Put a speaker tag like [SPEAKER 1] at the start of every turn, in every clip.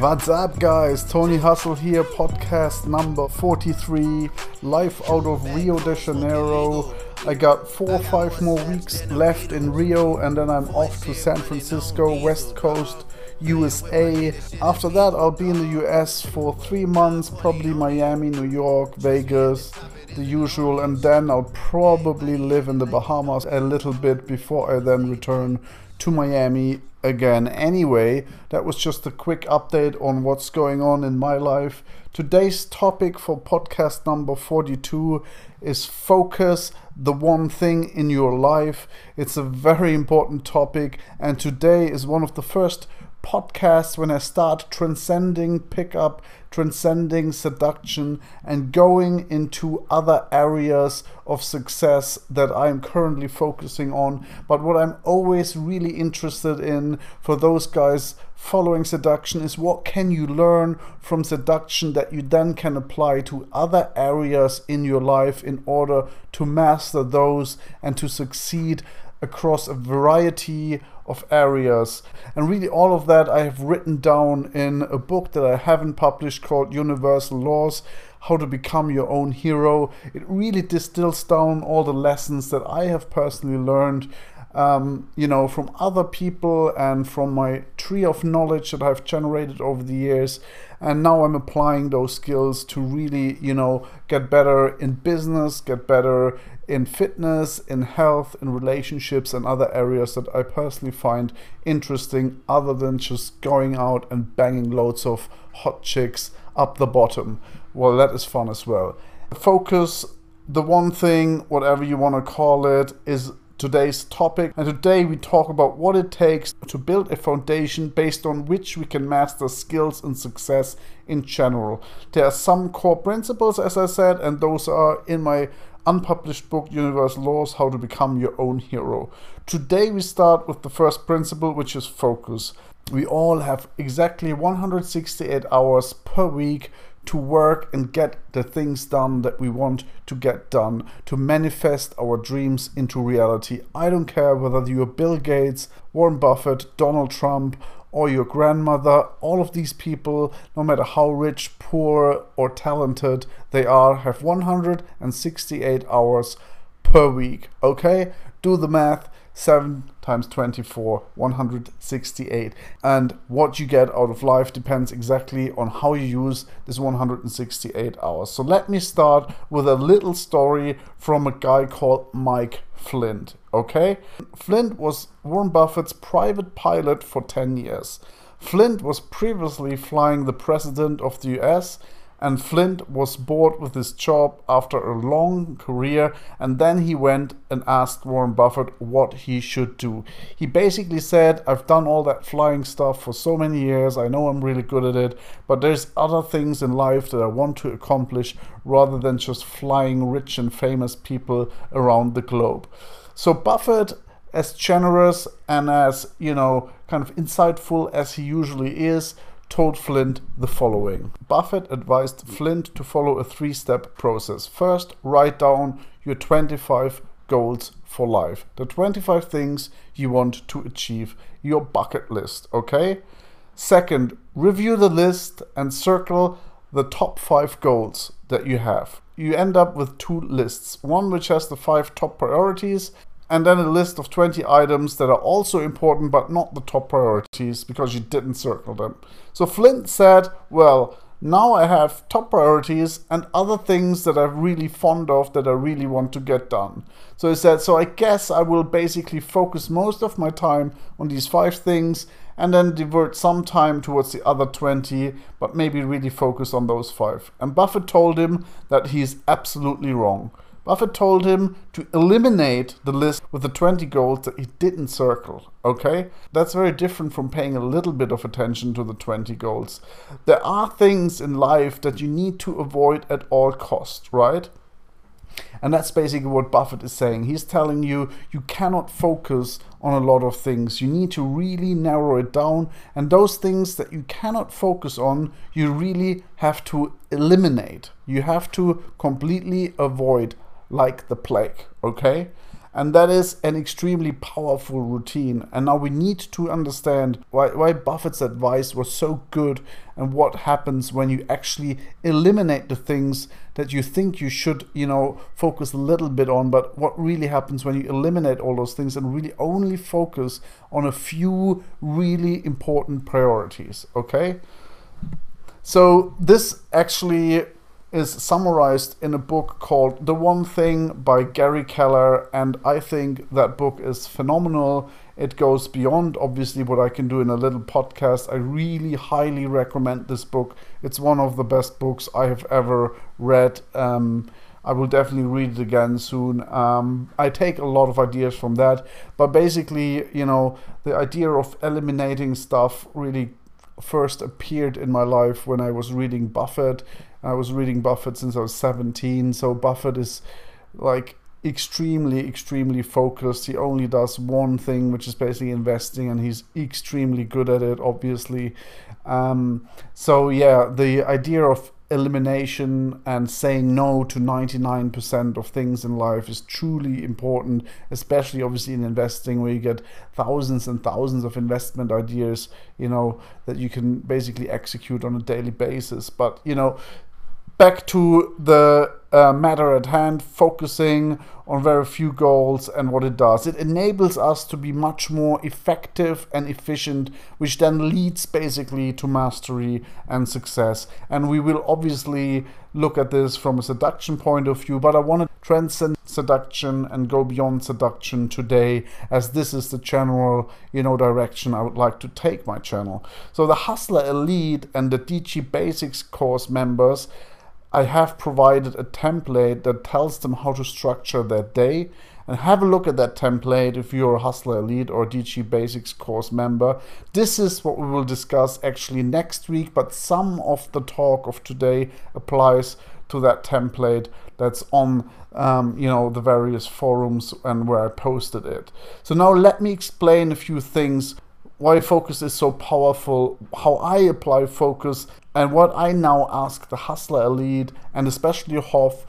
[SPEAKER 1] What's up, guys? Tony Hustle here, podcast number 43, live out of Rio de Janeiro. I got four or five more weeks left in Rio, and then I'm off to San Francisco, West Coast, USA. After that, I'll be in the US for three months, probably Miami, New York, Vegas, the usual, and then I'll probably live in the Bahamas a little bit before I then return to Miami again. Anyway, that was just a quick update on what's going on in my life. Today's topic for podcast number 42 is focus the one thing in your life. It's a very important topic, and today is one of the first podcasts when I start transcending pickup, transcending seduction, and going into other areas of success that I'm currently focusing on. But what I'm always really interested in for those guys following seduction is what can you learn from seduction that you then can apply to other areas in your life in order to master those and to succeed across a variety of areas. And really, all of that I have written down in a book that I haven't published called Universal Laws How to Become Your Own Hero. It really distills down all the lessons that I have personally learned. Um, you know, from other people and from my tree of knowledge that I've generated over the years. And now I'm applying those skills to really, you know, get better in business, get better in fitness, in health, in relationships, and other areas that I personally find interesting, other than just going out and banging loads of hot chicks up the bottom. Well, that is fun as well. Focus, the one thing, whatever you want to call it, is today's topic. And today we talk about what it takes to build a foundation based on which we can master skills and success in general. There are some core principles, as I said, and those are in my unpublished book, Universal Laws How to Become Your Own Hero. Today, we start with the first principle, which is focus. We all have exactly 168 hours per week to work and get the things done that we want to get done, to manifest our dreams into reality. I don't care whether you're Bill Gates, Warren Buffett, Donald Trump, or your grandmother, all of these people, no matter how rich, poor, or talented they are, have 168 hours per week. Okay? Do the math. 7 times 24, 168. And what you get out of life depends exactly on how you use this 168 hours. So let me start with a little story from a guy called Mike Flint. Okay? Flint was Warren Buffett's private pilot for 10 years. Flint was previously flying the president of the US and Flint was bored with his job after a long career, and then he went and asked Warren Buffett what he should do. He basically said, I've done all that flying stuff for so many years, I know I'm really good at it, but there's other things in life that I want to accomplish rather than just flying rich and famous people around the globe. So Buffett as generous and as you know kind of insightful as he usually is told Flint the following Buffett advised Flint to follow a three step process. First, write down your 25 goals for life, the 25 things you want to achieve, your bucket list, okay? Second, review the list and circle the top five goals that you have. You end up with two lists one which has the five top priorities, and then a list of 20 items that are also important but not the top priorities because you didn't circle them. So Flint said, Well, now I have top priorities and other things that I'm really fond of that I really want to get done. So he said, So I guess I will basically focus most of my time on these five things and then divert some time towards the other 20, but maybe really focus on those five. And Buffett told him that he's absolutely wrong. Buffett told him to eliminate the list with the 20 goals that he didn't circle. Okay? That's very different from paying a little bit of attention to the 20 goals. There are things in life that you need to avoid at all costs, right? And that's basically what Buffett is saying. He's telling you you cannot focus on a lot of things. You need to really narrow it down. And those things that you cannot focus on, you really have to eliminate. You have to completely avoid like the plague, okay? And that is an extremely powerful routine. And now we need to understand why, why Buffett's advice was so good and what happens when you actually eliminate the things that you think you should, you know, focus a little bit on. But what really happens when you eliminate all those things and really only focus on a few really important priorities, okay? So this actually is summarized in a book called The One Thing by Gary Keller, and I think that book is phenomenal. It goes beyond obviously what I can do in a little podcast. I really highly recommend this book. It's one of the best books I have ever read. Um, I will definitely read it again soon. Um, I take a lot of ideas from that, but basically, you know, the idea of eliminating stuff really first appeared in my life when I was reading Buffett I was reading Buffett since I was 17, so Buffett is like extremely, extremely focused. He only does one thing, which is basically investing, and he's extremely good at it, obviously. Um, so, yeah, the idea of elimination and saying no to 99% of things in life is truly important, especially obviously in investing where you get thousands and thousands of investment ideas, you know, that you can basically execute on a daily basis. But, you know, back to the uh, matter at hand, focusing on very few goals and what it does. It enables us to be much more effective and efficient, which then leads basically to mastery and success. And we will obviously look at this from a seduction point of view, but I want to transcend seduction and go beyond seduction today, as this is the general, you know, direction I would like to take my channel. So the Hustler Elite and the DG Basics course members I have provided a template that tells them how to structure their day and have a look at that template if you're a Hustler Elite or DG Basics course member. This is what we will discuss actually next week, but some of the talk of today applies to that template that's on um, you know the various forums and where I posted it. So now let me explain a few things why focus is so powerful, how I apply focus, and what I now ask the hustler elite and especially Hoff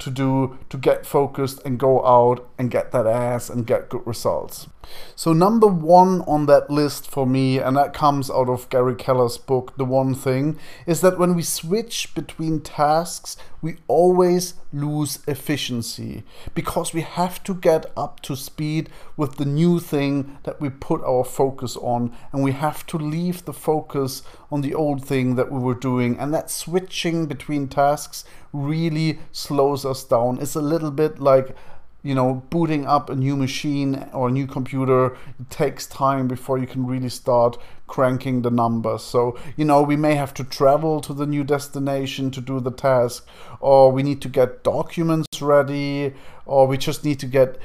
[SPEAKER 1] to do to get focused and go out and get that ass and get good results. So, number one on that list for me, and that comes out of Gary Keller's book, The One Thing, is that when we switch between tasks, we always lose efficiency because we have to get up to speed with the new thing that we put our focus on, and we have to leave the focus on the old thing that we were doing. And that switching between tasks really slows us down. It's a little bit like you know, booting up a new machine or a new computer it takes time before you can really start cranking the numbers. So, you know, we may have to travel to the new destination to do the task, or we need to get documents ready, or we just need to get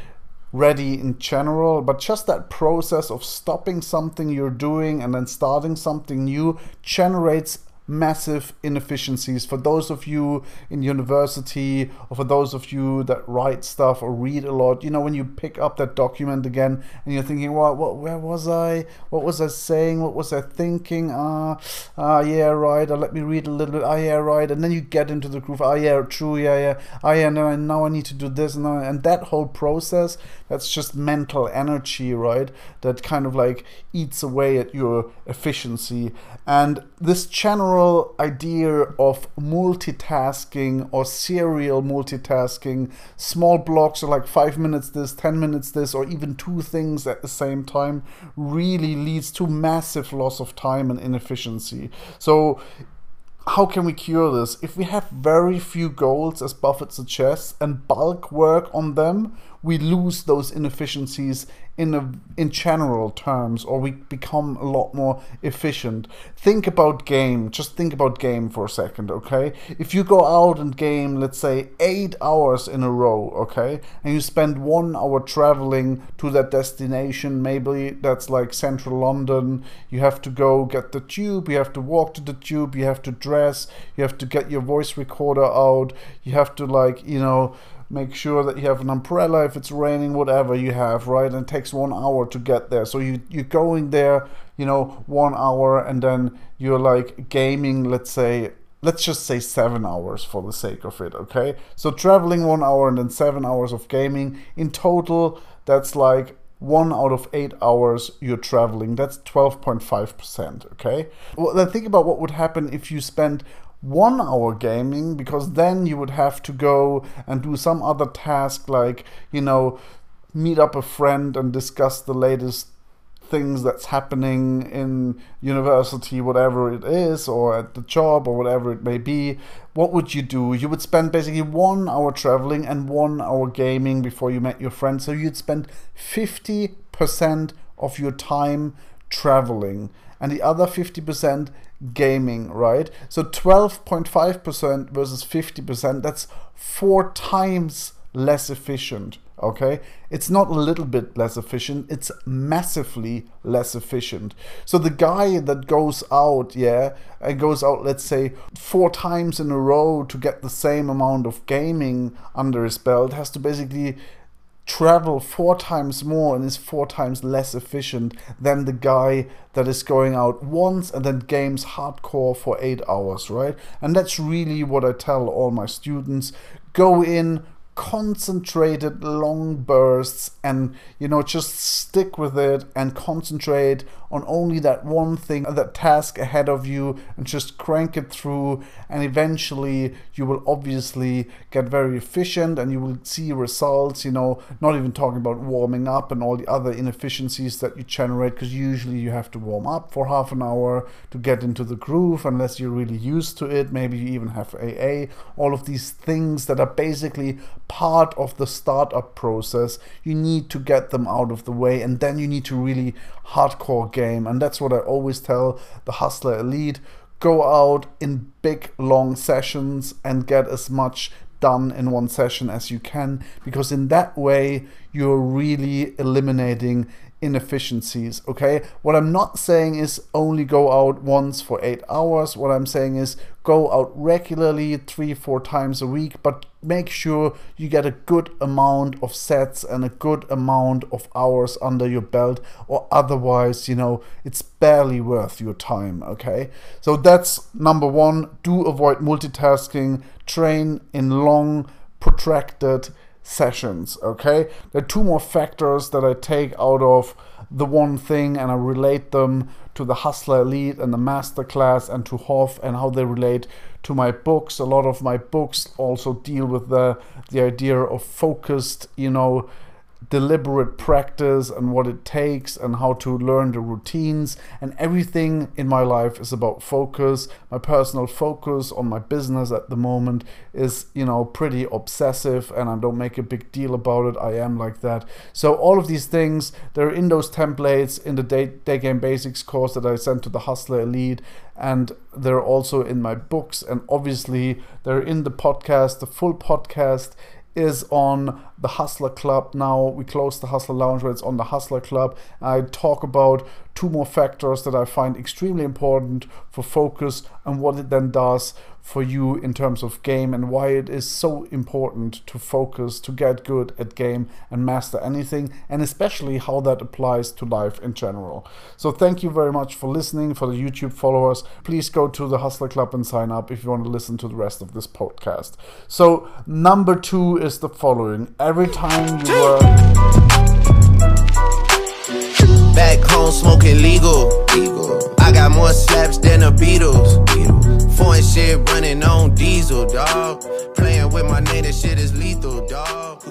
[SPEAKER 1] ready in general. But just that process of stopping something you're doing and then starting something new generates massive inefficiencies. For those of you in university or for those of you that write stuff or read a lot you know when you pick up that document again and you're thinking well what where was i? What was i saying? What was i thinking? Ah ah yeah right uh, let me read a little bit. Ah yeah right and then you get into the groove ah yeah true yeah yeah. Ah yeah no, now i need to do this and, and that whole process that's just mental energy right that kind of like eats away at your efficiency. And this channel general idea of multitasking or serial multitasking, small blocks are like five minutes this, 10 minutes this, or even two things at the same time, really leads to massive loss of time and inefficiency. So how can we cure this? If we have very few goals, as Buffett suggests, and bulk work on them, we lose those inefficiencies in a, in general terms or we become a lot more efficient. Think about game. Just think about game for a second okay? If you go out and game let's say 8 hours in a row okay? And you spend 1 hour traveling to that destination maybe that's like central london. You have to go get the tube. You have to walk to the tube. You have to dress. You have to get your voice recorder out. You have to like you know make sure that you have an umbrella if it's raining whatever you have right and it takes one hour to get there so you you're going there you know one hour and then you're like gaming let's say let's just say seven hours for the sake of it, okay? So traveling one hour and then seven hours of gaming. In total, that's like one out of eight hours you're traveling. That's 12.5%, okay? Well, then think about what would happen if you spent one hour gaming because then you would have to go and do some other task like, you know, meet up a friend and discuss the latest things that's happening in university, whatever it is, or at the job, or whatever it may be, what would you do? You would spend basically one hour traveling and one hour gaming before you met your friend So you'd spend 50% of your time traveling and the other 50% gaming, right? So 12.5% versus 50%, that's four times less efficient okay it's not a little bit less efficient it's massively less efficient so the guy that goes out yeah and goes out let's say four times in a row to get the same amount of gaming under his belt has to basically travel four times more and is four times less efficient than the guy that is going out once and then games hardcore for eight hours, right? And that's really what I tell all my students. Go in, concentrated long bursts and you know just stick with it and concentrate on only that one thing that task ahead of you and just crank it through. And eventually you will obviously get very efficient and you will see results you know not even talking about warming up and all the other inefficiencies that you generate because usually you have to warm up for half an hour to get into the groove unless you're really used to it. Maybe you even have AA all of these things that are basically part of the startup process. You need to get them out of the way, and then you need to really hardcore game. And that's what I always tell the Hustler Elite go out in big, long sessions and get as much done in one session as you can, because in that way, you're really eliminating inefficiencies. Okay, what I'm not saying is only go out once for eight hours. What I'm saying is go out regularly, three, four times a week, but make sure you get a good amount of sets and a good amount of hours under your belt, or otherwise, you know, it's barely worth your time. Okay, so that's number one. Do avoid multitasking, train in long, protracted sessions. Okay, there are two more factors that I take out of the one thing and I relate them to the Hustler Elite and the Masterclass and to Hoff and how they relate to my books. A lot of my books also deal with the the idea of focused, you know, deliberate practice and what it takes and how to learn the routines. And everything in my life is about focus. My personal focus on my business at the moment is you know pretty obsessive and i don't make a big deal about it. I am like that. So all of these things they're in those templates in the day, day game basics course that i sent to the hustler elite. And they're also in my books. And obviously they're in the podcast. The full podcast is on the Hustler Club now. We closed the Hustler Lounge, but it's on the Hustler Club. I talk about two more factors that I find extremely important for focus and what it then does for you in terms of game and why it is so important to focus, to get good at game and master anything, and especially how that applies to life in general. So, thank you very much for listening. For the YouTube followers, please go to the Hustler Club and sign up if you want to listen to the rest of this podcast. So, number two is the following every time you work.
[SPEAKER 2] Back home smoking legal. legal. I got more slaps than the Beatles. Beatles. Foreign shit running on diesel, dog. Playing with my name, that shit is lethal, dog.